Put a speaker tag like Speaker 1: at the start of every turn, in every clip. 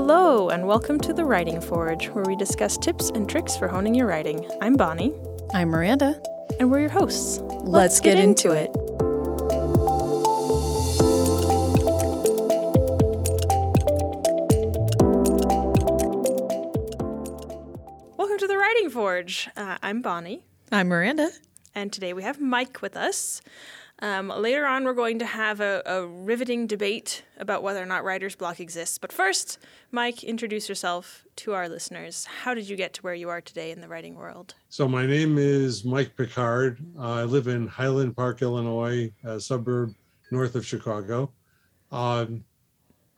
Speaker 1: Hello, and welcome to the Writing Forge, where we discuss tips and tricks for honing your writing. I'm Bonnie,
Speaker 2: I'm Miranda.
Speaker 1: and we're your hosts.
Speaker 2: Let's, get, into it.
Speaker 1: Welcome to the Writing Forge. Uh, I'm Bonnie,
Speaker 2: I'm Miranda.
Speaker 1: and today we have Mike with us. Um, later on, we're going to have a, a riveting debate about whether or not writer's block exists. But first, Mike, introduce yourself to our listeners. How did you get to where you are today in the writing world?
Speaker 3: So my name is Mike Pickard. Uh, I live in Highland Park, Illinois, a suburb north of Chicago. Um,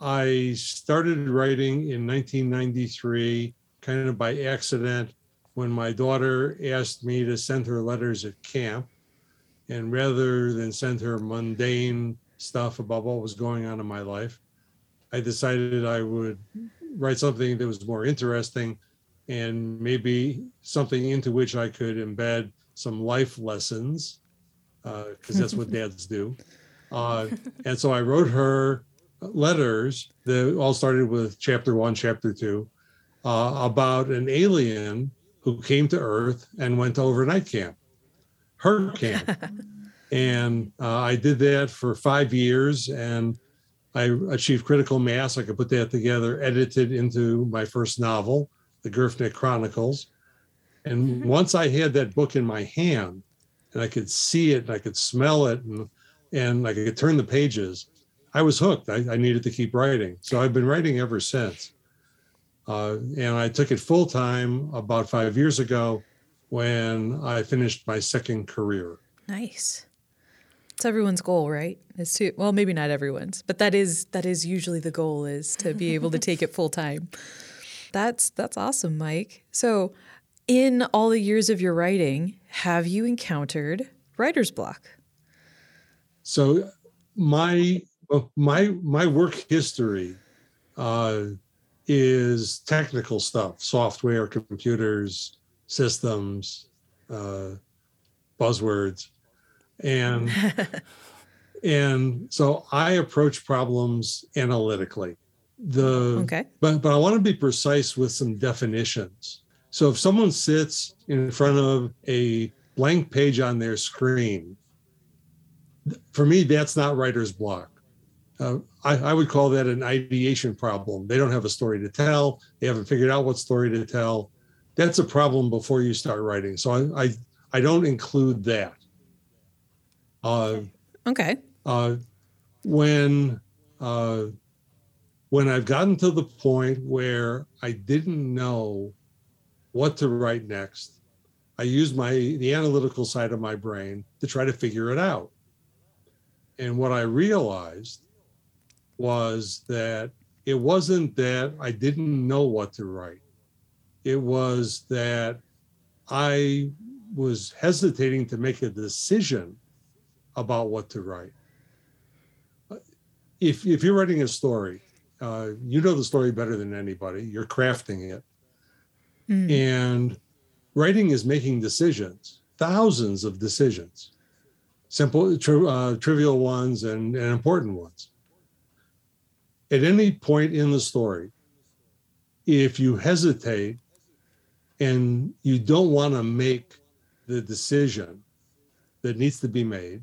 Speaker 3: I started writing in 1993, kind of by accident, when my daughter asked me to send her letters at camp. And rather than send her mundane stuff about what was going on in my life, I decided I would write something that was more interesting and maybe something into which I could embed some life lessons, because that's what dads do. Uh, and so I wrote her letters that all started with chapter one, chapter two, uh, about an alien who came to Earth and went to overnight camp, her camp. and uh, I did that for five years and I achieved critical mass. I could put that together, edited into my first novel, The Gurfnick Chronicles. And once I had that book in my hand and I could see it and I could smell it and, and I could turn the pages, I was hooked. I, I needed to keep writing. So I've been writing ever since. Uh, and I took it full time about five years ago when I finished my second career.
Speaker 2: Nice. It's everyone's goal, right? Is to well, maybe not everyone's, but that is that is usually the goal is to be able to take it full time. That's that's awesome, Mike. So, in all the years of your writing, have you encountered writer's block?
Speaker 3: So my my my work history uh, is technical stuff, software, computers, systems, uh, buzzwords, and and so I approach problems analytically. The
Speaker 2: Okay.
Speaker 3: but but I want to be precise with some definitions. So if someone sits in front of a blank page on their screen, for me that's not writer's block. Uh, I, I would call that an ideation problem. They don't have a story to tell. They haven't figured out what story to tell. That's a problem before you start writing. So I I, I don't include that. Uh,
Speaker 2: Okay.
Speaker 3: uh, when uh, when I've gotten to the point where I didn't know what to write next, I used my the analytical side of my brain to try to figure it out. And what I realized was that it wasn't that I didn't know what to write. It was that I was hesitating to make a decision about what to write. If if you're writing a story, uh, you know the story better than anybody. You're crafting it,
Speaker 2: Mm.
Speaker 3: and writing is making decisions, thousands of decisions, simple, tri- uh, trivial ones, and, and important ones. At any point in the story, if you hesitate and you don't want to make the decision that needs to be made,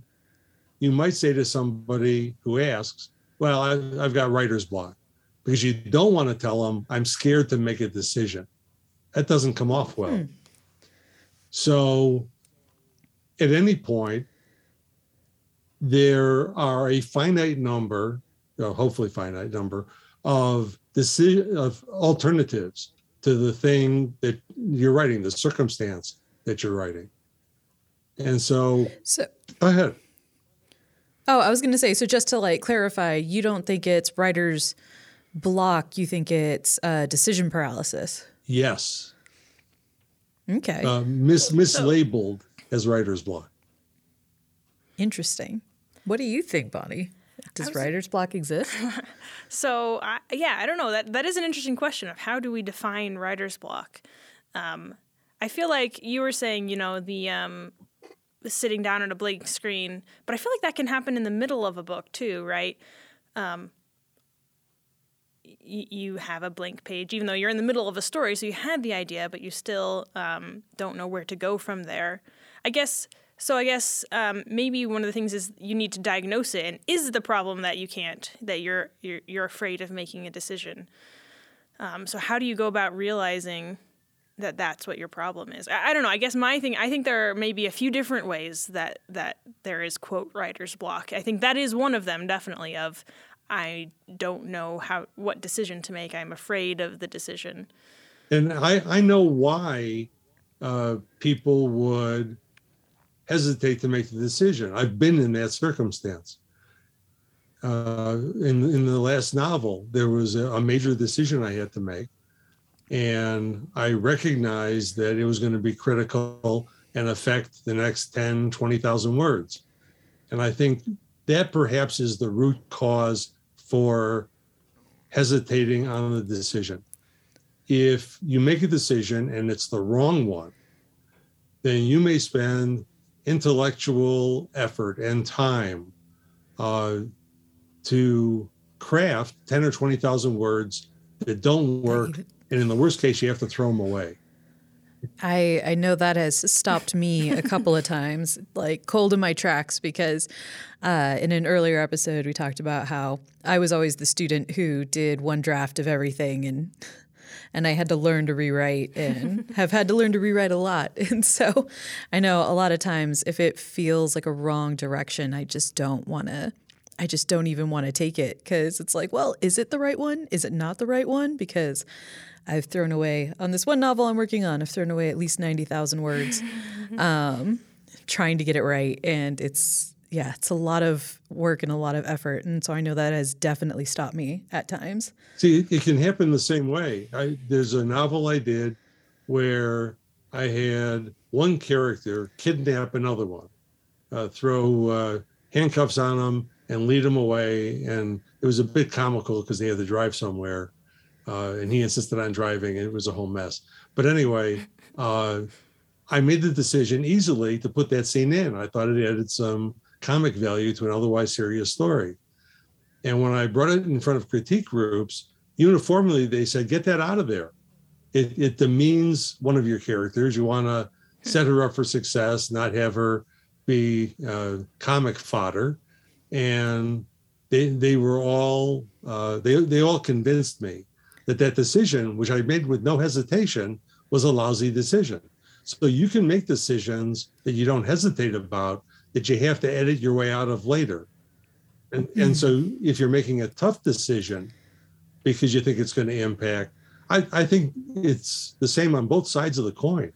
Speaker 3: you might say to somebody who asks, Well, I, I've got writer's block, because you don't want to tell them, I'm scared to make a decision. That doesn't come off well.
Speaker 2: Hmm.
Speaker 3: So, at any point, there are a finite number, uh, hopefully finite number, of decision of alternatives to the thing that you're writing, the circumstance that you're writing. And so,
Speaker 2: So
Speaker 3: go ahead.
Speaker 2: Oh, I was going to say, so just to like clarify, you don't think it's writer's block, you think it's uh, decision paralysis.
Speaker 3: Yes,
Speaker 2: Okay.
Speaker 3: uh, mis- mislabeled as writer's block.
Speaker 2: Interesting. What do you think, Bonnie? Does
Speaker 1: was-
Speaker 2: writer's block exist?
Speaker 1: So I, yeah, I don't know. That that is an interesting question of how do we define writer's block. Um, I feel like you were saying, you know, the um, sitting down at a blank screen, but I feel like that can happen in the middle of a book too, right? Um, y- you have a blank page, even though you're in the middle of a story, so you had the idea, but you still um, don't know where to go from there. I guess. So I guess um, maybe one of the things is you need to diagnose it, and is the problem that you can't, that you're you're, you're afraid of making a decision. Um, so how do you go about realizing that that's what your problem is? I, I, don't know. I guess my thing. I think there are maybe a few different ways that that there is quote writer's block. I think that is one of them, definitely. Of I don't know how what decision to make. I'm afraid of the decision.
Speaker 3: And I I know why uh, people would hesitate to make the decision. I've been in that circumstance. Uh, in in the last novel, there was a, a, major decision I had to make, and I recognized that it was going to be critical and affect the next 10, 20,000 words. And I think that perhaps is the root cause for hesitating on the decision. If you make a decision and it's the wrong one, then you may spend intellectual effort and time uh, to craft 10 or 20,000 words that don't work. And in the worst case, you have to throw them away.
Speaker 2: I, I know that has stopped me a couple of times, like cold in my tracks, because uh, in an earlier episode, we talked about how I was always the student who did one draft of everything and and I had to learn to rewrite and have had to learn to rewrite a lot. And so I know a lot of times if it feels like a wrong direction, I just don't want to I just don't even want to take it because it's like, well, is it the right one? Is it not the right one? Because I've thrown away on this one novel I'm working on. I've thrown away at least ninety thousand words, um, trying to get it right, and it's yeah, it's a lot of work and a lot of effort, and so I know that has definitely stopped me at times.
Speaker 3: See, it can happen the same way. I, there's a novel I did where I had one character kidnap another one, uh, throw uh, handcuffs on them, and lead them away, and it was a bit comical because they had to drive somewhere uh, and he insisted on driving, and it was a whole mess. But anyway, uh, I made the decision easily to put that scene in. I thought it added some comic value to an otherwise serious story. And when I brought it in front of critique groups, uniformly they said, "Get that out of there. It, it demeans one of your characters. You want to set her up for success, not have her be uh, comic fodder." And they they were all uh, they they all convinced me that that decision, which I made with no hesitation, was a lousy decision. So you can make decisions that you don't hesitate about that you have to edit your way out of later. And, mm-hmm. and so if you're making a tough decision because you think it's going to impact, I, I think it's the same on both sides of the coin.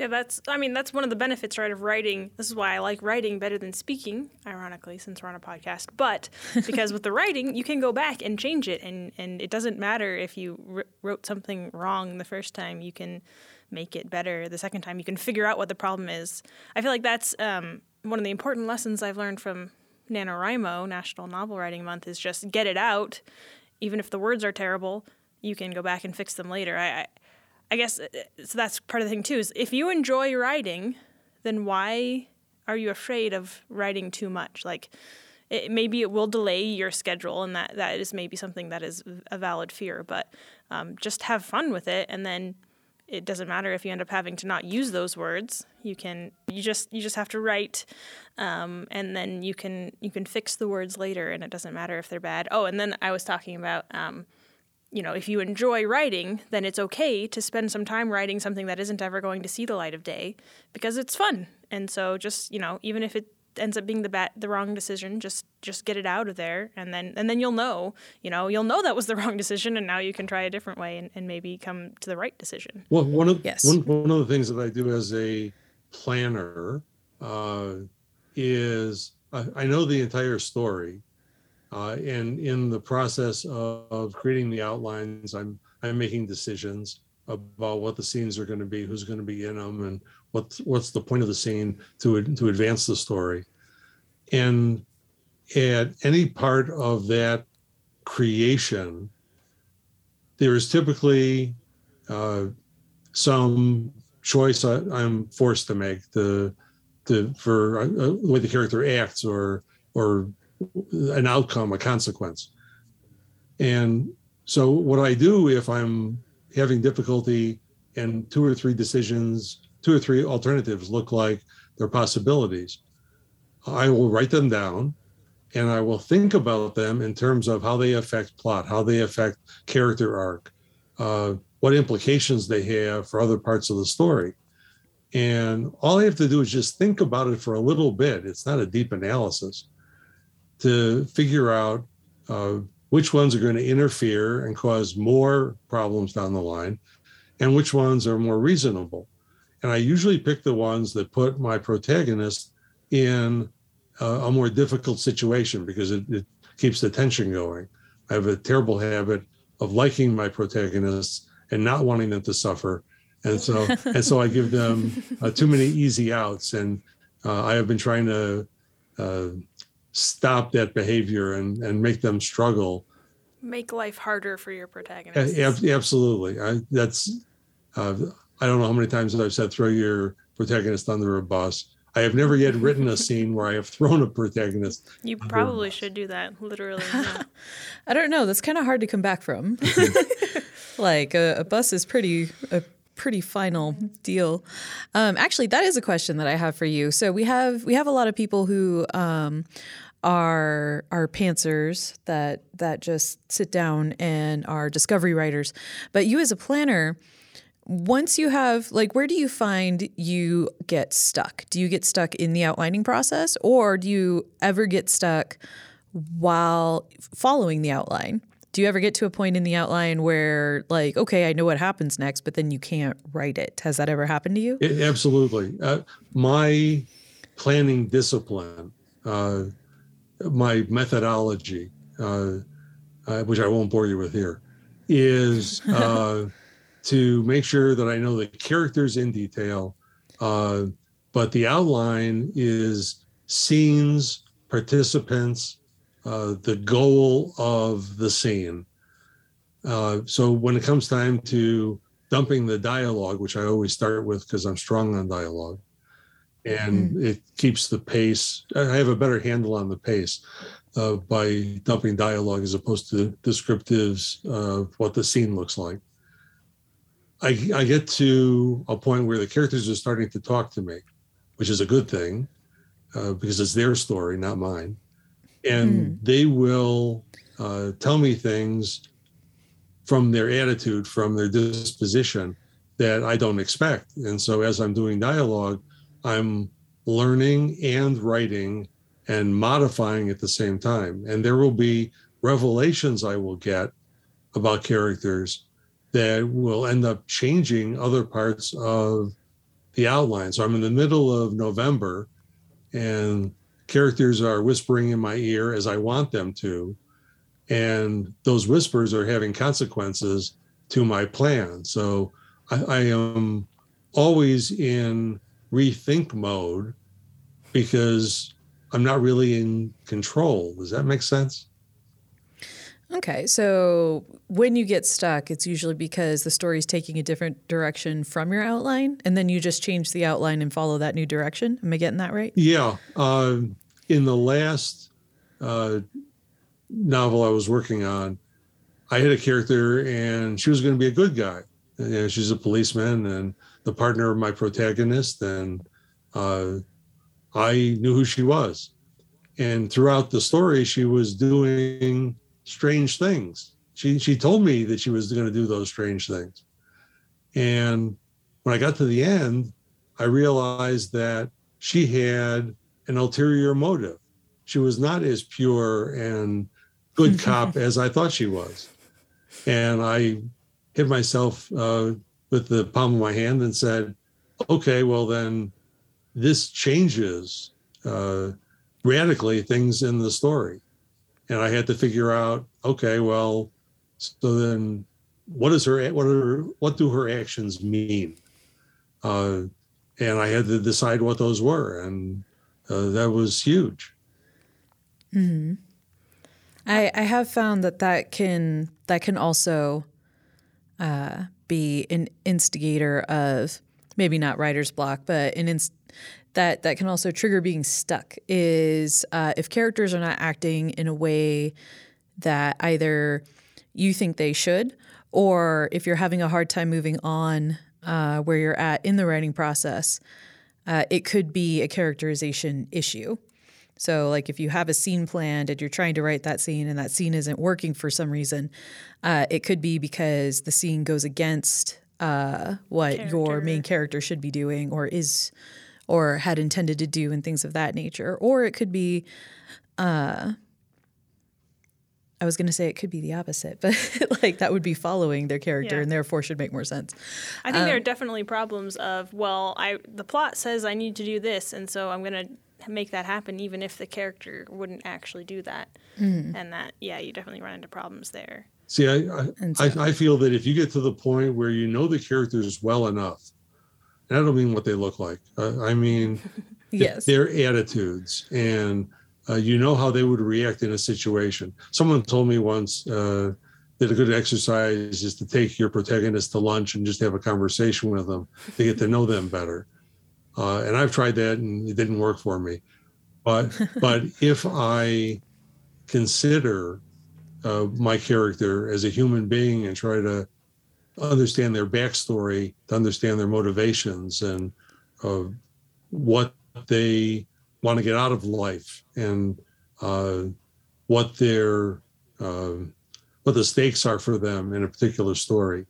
Speaker 1: Yeah, that's. I mean, that's one of the benefits, right, of writing. This is why I like writing better than speaking, ironically, since we're on a podcast. But because with the writing, you can go back and change it, and and it doesn't matter if you wrote something wrong the first time. You can make it better the second time. You can figure out what the problem is. I feel like that's um, one of the important lessons I've learned from NaNoWriMo, National Novel Writing Month, is just get it out, even if the words are terrible. You can go back and fix them later. I, I I guess uh, so. That's part of the thing too. Is if you enjoy writing, then why are you afraid of writing too much? Like, it, maybe it will delay your schedule, and that that is maybe something that is a valid fear. But um, just have fun with it, and then it doesn't matter if you end up having to not use those words. You can you just you just have to write, um, and then you can you can fix the words later, and it doesn't matter if they're bad. Oh, and then I was talking about. Um, you know, if you enjoy writing, then it's okay to spend some time writing something that isn't ever going to see the light of day because it's fun. And so just, you know, even if it ends up being the bad, the wrong decision, just just get it out of there and then and then you'll know, you know, you'll know that was the wrong decision and now you can try a different way and, and maybe come to the right decision.
Speaker 3: Well, one of yes. one, one of the things that I do as a planner uh, is I, I know the entire story uh, and in the process of, of, creating the outlines, I'm I'm making decisions about what the scenes are going to be, who's going to be in them, and what's what's the point of the scene to to advance the story. And at any part of that creation, there is typically uh, some choice I, am forced to make the the for uh, the way the character acts or or an outcome, a consequence. And so, what I do if I'm having difficulty and two or three decisions, two or three alternatives look like they're possibilities, I will write them down and I will think about them in terms of how they affect plot, how they affect character arc, uh, what implications they have for other parts of the story. And all I have to do is just think about it for a little bit. It's not a deep analysis to figure out uh, which ones are going to interfere and cause more problems down the line and which ones are more reasonable. And I usually pick the ones that put my protagonist in a, a more difficult situation because it, it keeps the tension going. I have a terrible habit of liking my protagonists and not wanting them to suffer and so and so I give them uh, too many easy outs, and uh, I have been trying to uh, stop that behavior and and make them struggle.
Speaker 1: Make life harder for your protagonist.
Speaker 3: absolutely, I, that's uh, I don't know how many times I've said throw your protagonist under a bus. I have never yet written a scene where I have thrown a protagonist.
Speaker 1: You probably should do that, literally. Yeah.
Speaker 2: I don't know. That's kind of hard to come back from. like a, a, bus is pretty a pretty final deal. Um, actually, that is a question that I have for you. So we have we have a lot of people who um, are are pantsers that that just sit down and are discovery writers. But you as a planner, once you have like where do you find you get stuck? Do you get stuck in the outlining process or do you ever get stuck while following the outline? Do you ever get to a point in the outline where, like, okay, I know what happens next, but then you can't write it? Has that ever happened to you?
Speaker 3: It, absolutely. Uh, my planning discipline, uh, my methodology, uh, uh which I won't bore you with here, is uh, to make sure that I know the characters in detail, uh, but the outline is scenes, participants, uh, the goal of the scene. Uh, so when it comes time to dumping the dialogue, which I always start with because I'm strong on dialogue, and mm. it keeps the pace. I have a better handle on the pace uh, by dumping dialogue as opposed to descriptives of what the scene looks like. I, I get to a point where the characters are starting to talk to me, which is a good thing uh, because it's their story, not mine and mm. they will uh, tell me things from their attitude, from their disposition that I don't expect. And so as I'm doing dialogue, I'm learning and writing and modifying at the same time. And there will be revelations I will get about characters that will end up changing other parts of the outline. So I'm in the middle of November and characters are whispering in my ear as I want them to. And those whispers are having consequences to my plan. So I, I am always in rethink mode because I'm not really in control. Does that make sense?
Speaker 2: Okay, so when you get stuck, it's usually because the story is taking a different direction from your outline, and then you just change the outline and follow that new direction. Am I getting that right?
Speaker 3: Yeah. Uh, in the last uh, novel I was working on, I had a character, and she was going to be a good guy. You know, she's a policeman and the partner of my protagonist, and uh, I knew who she was. And throughout the story, she was doing strange things. She she told me that she was going to do those strange things. And when I got to the end, I realized that she had an ulterior motive. She was not as pure and good cop as I thought she was. And I hit myself uh, with the palm of my hand and said, okay, well, then this changes uh, radically things in the story and I had to figure out, okay, well, so then what is her what are what do her actions mean? Uh, and I had to decide what those were, and uh, that was huge.
Speaker 2: Hmm. I I have found that that can that can also uh, be an instigator of maybe not writer's block, but an inst- that that can also trigger being stuck is uh, if characters are not acting in a way that either you think they should, or if you're having a hard time moving on uh, where you're at in the writing process, uh, it could be a characterization issue. So, like if you have a scene planned and you're trying to write that scene and that scene isn't working for some reason, uh, it could be because the scene goes against uh, what character. your main character should be doing or is or had intended to do and things of that nature. Or it could be, uh, I was going to say it could be the opposite, but like that would be following their character yeah. and therefore should make more sense.
Speaker 1: I think um, there are definitely problems of well, I the plot says I need to do this, and so I'm going to make that happen even if the character wouldn't actually do that mm. and that yeah you definitely run into problems there
Speaker 3: see I I, so, I I, feel that if you get to the point where you know the characters well enough and i don't mean what they look like. Uh, i mean
Speaker 2: yes.
Speaker 3: their attitudes and uh, you know how they would react in a situation. Someone told me once uh, that a good exercise is to take your protagonist to lunch and just have a conversation with them to get to know them better. Uh, and I've tried that and it didn't work for me. But but if I consider uh, my character as a human being and try to understand their backstory, to understand their motivations and uh, what they want to get out of life and uh, what their uh, what the stakes are for them in a particular story.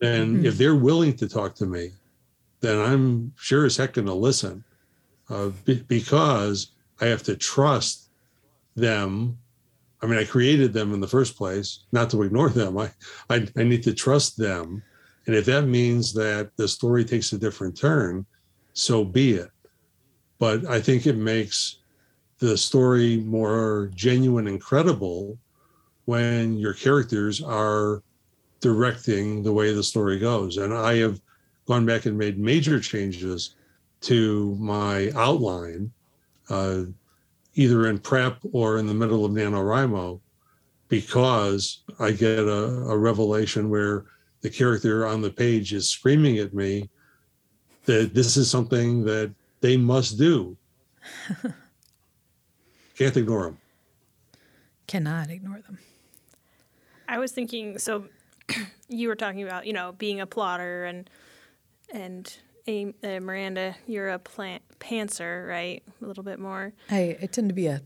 Speaker 3: And mm-hmm. if they're willing to talk to me then I'm sure as heck going to listen uh, b- because I have to trust them. I mean, I created them in the first place, not to ignore them. I, I, I need to trust them. And if that means that the story takes a different turn, so be it. But I think it makes the story more genuine and credible when your characters are directing the way the story goes. And I have gone back and made major changes to my outline, uh, either in prep or in the middle of NaNoWriMo, because I get a, a revelation where the character on the page is screaming at me that this is something that they must do. Can't ignore them.
Speaker 2: Cannot ignore them.
Speaker 1: I was thinking so you were talking about, you know, being a plotter and and a, uh, Miranda, you're a plant pantser, right? A little bit more.
Speaker 2: I, I tend to be a,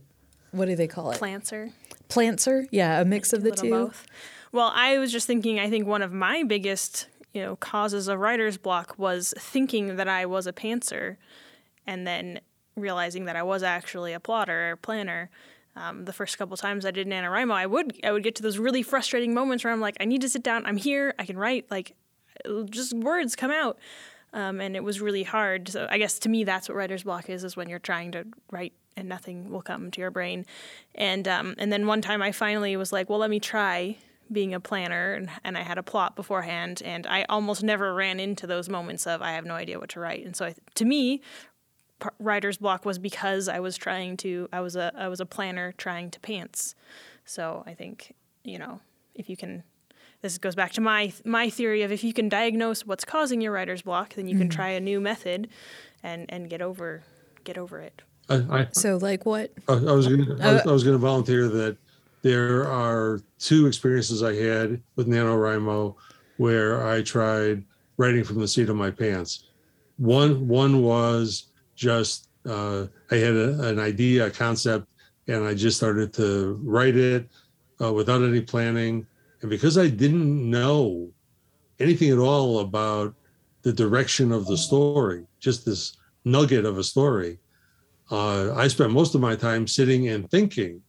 Speaker 2: what do they call it?
Speaker 1: Plantser.
Speaker 2: Plantser, yeah, a mix of the two. Both.
Speaker 1: Well, I was just thinking. I think one of my biggest, you know, causes of writer's block was thinking that I was a pantser, and then realizing that I was actually a plotter or planner. Um, the first couple times I did NaNoWriMo, I would I would get to those really frustrating moments where I'm like, I need to sit down. I'm here. I can write. Like just words come out. Um, and it was really hard. So I guess to me, that's what writer's block is: is when you're trying to write and nothing will come to your brain. And um, and then one time I finally was like, well, let me try being a planner, and, and I had a plot beforehand, and I almost never ran into those moments of I have no idea what to write. And so I, to me, writer's block was because I was trying to I was a I was a planner trying to pants. So I think you know if you can this goes back to my my theory of if you can diagnose what's causing your writer's block, then you mm. can try a new method and and get over get over it.
Speaker 2: I, I, so like what?
Speaker 3: I, I was gonna uh, I was gonna volunteer that there are two experiences I had with NaNoWriMo where I tried writing from the seat of my pants. One one was just uh, I had a, an idea, a concept, and I just started to write it uh, without any planning. And because I didn't know anything at all about the direction of the story, just this nugget of a story, uh, I spent most of my time sitting and thinking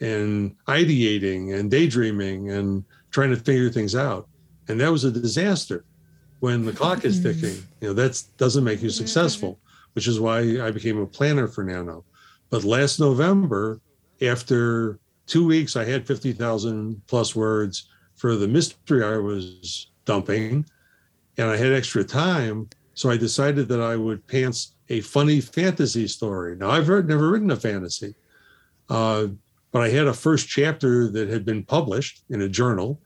Speaker 3: and ideating and daydreaming and trying to figure things out. And that was a disaster. When the clock is mm-hmm. ticking, you know, that doesn't make you successful, which is why I became a planner for Nano. But last November, after two weeks, I had 50,000 plus words for the mystery I was dumping, and I had extra time. So I decided that I would pants a funny fantasy story. Now, I've heard, never written a fantasy, uh, but I had a first chapter that had been published in a journal.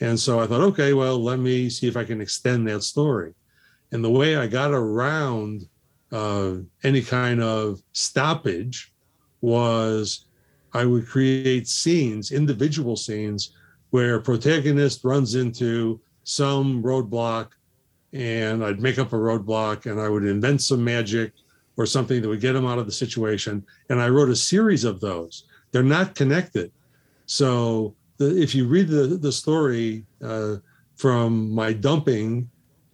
Speaker 3: And so I thought, okay, well, let me see if I can extend that story. And the way I got around uh, any kind of stoppage was I would create scenes, individual scenes, where protagonist runs into some roadblock and I'd make up a roadblock and I would invent some magic or something that would get him out of the situation. And I wrote a series of those. They're not connected. So the, if you read the, the story uh, from my dumping,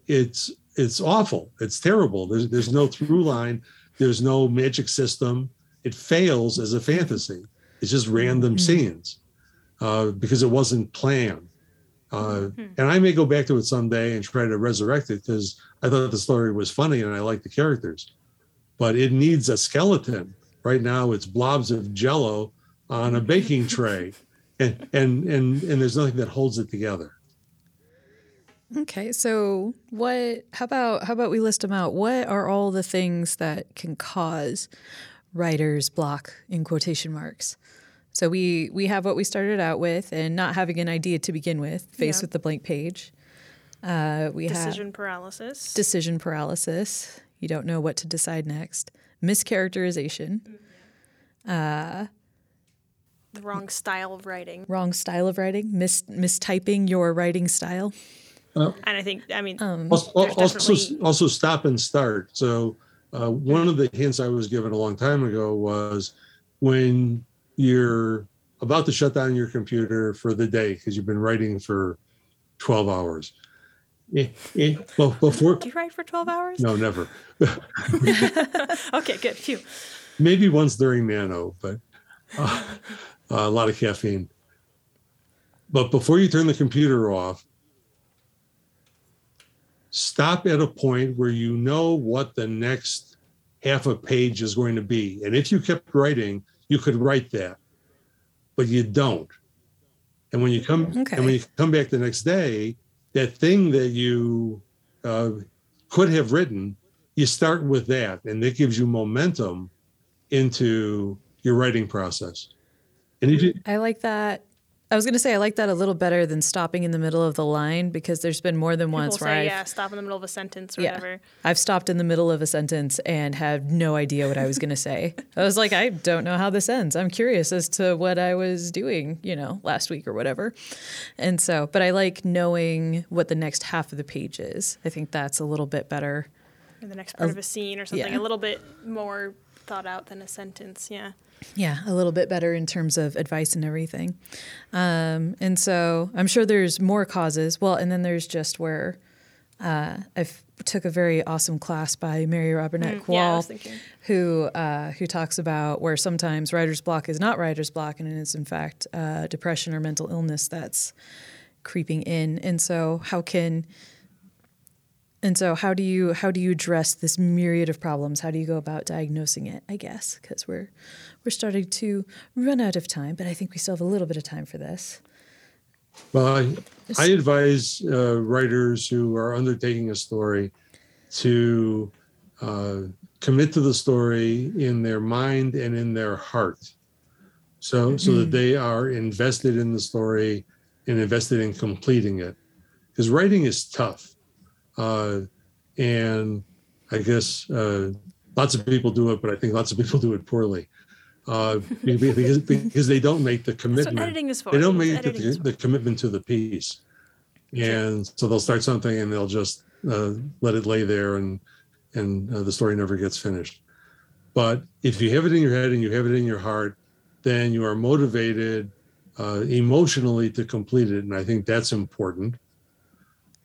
Speaker 3: it's it's awful. It's terrible. There's there's no through line. There's no magic system. It fails as a fantasy. It's just random mm-hmm. scenes uh, because it wasn't planned. Uh, mm-hmm. And I may go back to it someday and try to resurrect it because I thought the story was funny and I like the characters. But it needs a skeleton. Right now, it's blobs of jello on a baking tray, and and and and there's nothing that holds it together.
Speaker 2: Okay, so what? How about how about we list them out? What are all the things that can cause writer's block in quotation marks? So we we have what we started out with, and not having an idea to begin with, faced yeah. with the blank page.
Speaker 1: Uh, we have decision have paralysis.
Speaker 2: Decision paralysis. You don't know what to decide next. Mischaracterization. Mm-hmm. Uh,
Speaker 1: the wrong style of writing.
Speaker 2: Wrong style of writing. Mis mistyping your writing style.
Speaker 1: Uh, and I think I mean um,
Speaker 3: also, also, also stop and start. So uh, one of the hints I was given a long time ago was when you're about to shut down your computer for the day because you've been writing for 12 hours.
Speaker 1: Well, before do you write for 12 hours?
Speaker 3: No, never.
Speaker 1: okay, good. Phew.
Speaker 3: Maybe once during nano, but uh, a lot of caffeine. But before you turn the computer off, stop at a point where you know what the next half a page is going to be. And if you kept writing, you could write that, but you don't. And when you come okay. and when you come back the next day, that thing that you uh, could have written, you start with that, and it gives you momentum into your writing process.
Speaker 2: And you, I like that I was going to say I like that a little better than stopping in the middle of the line because there's been more than
Speaker 1: People
Speaker 2: once where I've,
Speaker 1: yeah, stop in the middle of a sentence or yeah, whatever.
Speaker 2: I've stopped in the middle of a sentence and had no idea what I was going to say. I was like, I don't know how this ends. I'm curious as to what I was doing, you know, last week or whatever. And so, but I like knowing what the next half of the page is. I think that's a little bit better.
Speaker 1: Or the next part uh, of a scene or something, yeah. a little bit more thought out than a sentence. Yeah.
Speaker 2: Yeah, a little bit better in terms of advice and everything. Um, and so I'm sure there's more causes. Well, and then there's just where uh, I took a very awesome class by Mary Robinette mm, Kowal, yeah, who uh, who talks about where sometimes writer's block is not writer's block and it is in fact uh, depression or mental illness that's creeping in. And so how can and so how do you how do you address this myriad of problems? How do you go about diagnosing it? I guess because we're we're starting to run out of time, but I think we still have a little bit of time for this.
Speaker 3: Well, I, I advise uh, writers who are undertaking a story to uh, commit to the story in their mind and in their heart, so mm-hmm. so that mm-hmm. they are invested in the story and invested in completing it. Because writing is tough, uh, and I guess uh, lots of people do it, but I think lots of people do it poorly uh, because, because they don't make the commitment.
Speaker 1: editing is for.
Speaker 3: They don't make the, the, commitment to the piece, and so they'll start something and they'll just uh, let it lay there, and and uh, the story never gets finished. But if you have it in your head and you have it in your heart, then you are motivated uh, emotionally to complete it, and I think that's important.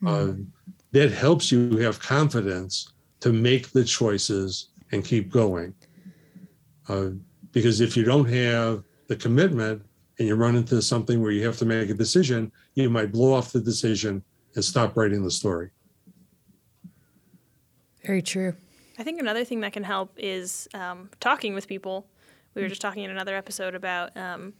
Speaker 3: Mm. that helps you have confidence to make the choices and keep going. Uh, because if you don't have the commitment and you run into something where you have to make a decision, you might blow off the decision and stop writing the story.
Speaker 2: Very true.
Speaker 1: I think another thing that can help is um, talking with people. We were just talking in another episode about um,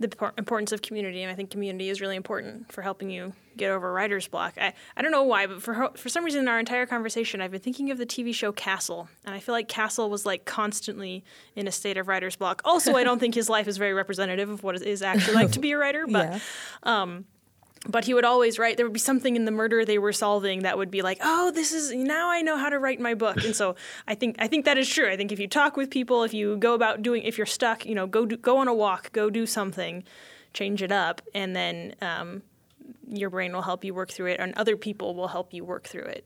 Speaker 1: the importance of community, and I think community is really important for helping you get over writer's block. I, I don't know why, but for for some reason in our entire conversation, I've been thinking of the TV show Castle, and I feel like Castle was like constantly in a state of writer's block. Also, I don't think his life is very representative of what it is actually like to be a writer, but. Yeah. Um, but he would always write there would be something in the murder they were solving that would be like oh this is now i know how to write my book and so i think i think that is true i think if you talk with people if you go about doing if you're stuck you know go do, go on a walk go do something change it up, and then um, your brain will help you work through it, and other people will help you work through it.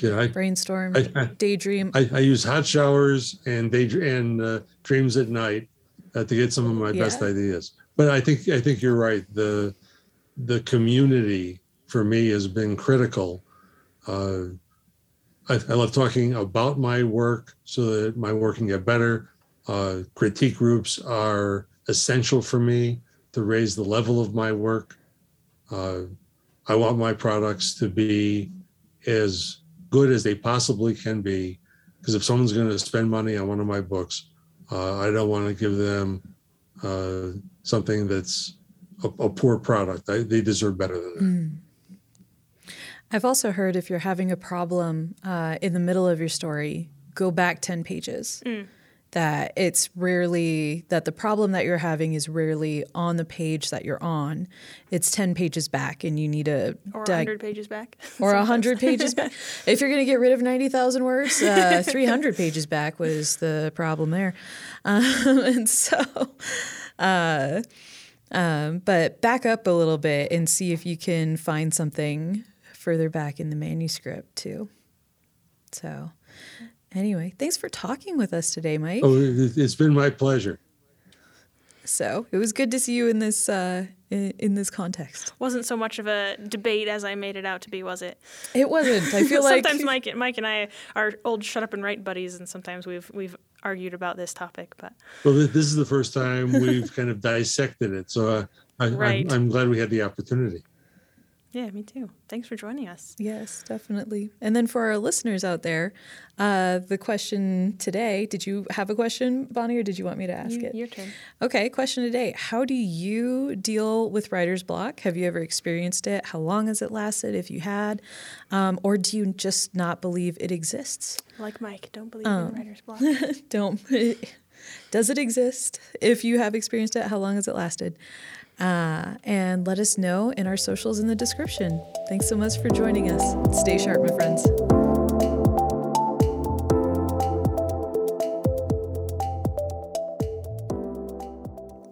Speaker 3: Yeah, I,
Speaker 2: Brainstorm,
Speaker 3: I- I-
Speaker 2: daydream.
Speaker 3: I, I use hot showers and day and uh, dreams at night uh, to get some of my best ideas. But I think I think you're right. The the community for me has been critical. Uh, I, I love talking about my work so that my work can get better. Uh, critique groups are essential for me to raise the level of my work. Uh, I want my products to be as good as they possibly can be because if someone's going to spend money on one of my books, uh, I don't want to give them uh, something that's a, a poor product. I, they deserve better than that.
Speaker 2: I've also heard if you're having a problem uh, in the middle of your story, go back 10 pages. That it's rarely, that the problem that you're having is rarely on the page that you're on. It's 10 pages back and you need a.
Speaker 1: Or
Speaker 2: di-
Speaker 1: 100 pages back.
Speaker 2: or 100 pages back. If you're going to get rid of 90,000 words, uh, 300 pages back was the problem there. Um, and so, uh, um, but back up a little bit and see if you can find something further back in the manuscript too. So, anyway, thanks for talking with us today, Mike.
Speaker 3: Oh, it, it's been my pleasure.
Speaker 2: So it was good to see you in this uh, in, in this context.
Speaker 1: Wasn't so much of a debate as I made it out to be, was it?
Speaker 2: It wasn't. I feel like
Speaker 1: sometimes Mike, Mike and I are old shut up and write buddies, and sometimes we've we've argued about this topic. But
Speaker 3: Well, this is the first time we've kind of dissected it, so uh, I,
Speaker 1: Right.
Speaker 3: I'm glad we had the opportunity.
Speaker 1: Yeah, me too. Thanks for joining us.
Speaker 2: Yes, definitely. And then for our listeners out there, uh, the question today did you have a question, Bonnie, or did you want me to ask
Speaker 1: You-
Speaker 2: it?
Speaker 1: your turn.
Speaker 2: Okay, question today. How do you deal with writer's block? Have you ever experienced it? How long has it lasted, if you had? Um, or do you just not believe it exists?
Speaker 1: Like Mike, don't believe
Speaker 2: Oh.
Speaker 1: in writer's block.
Speaker 2: Don't. Does it exist? If you have experienced it, how long has it lasted? Uh, and let us know in our socials in the description. Thanks so much for joining us. Stay sharp, my friends.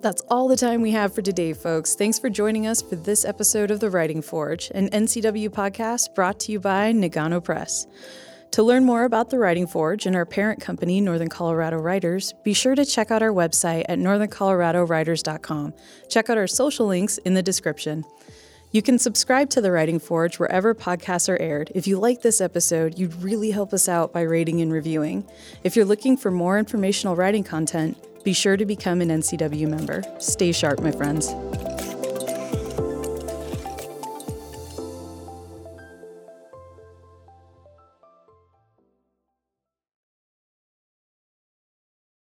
Speaker 2: That's all the time we have for today, folks. Thanks for joining us for this episode of The Writing Forge, an NCW podcast brought to you by Nagano Press. To learn more about the Writing Forge and our parent company, Northern Colorado Writers, be sure to check out our website at northernColoradoWriters.com. Check out our social links in the description. You can subscribe to the Writing Forge wherever podcasts are aired. If you like this episode, you'd really help us out by rating and reviewing. If you're looking for more informational writing content, be sure to become an NCW member. Stay sharp, my friends.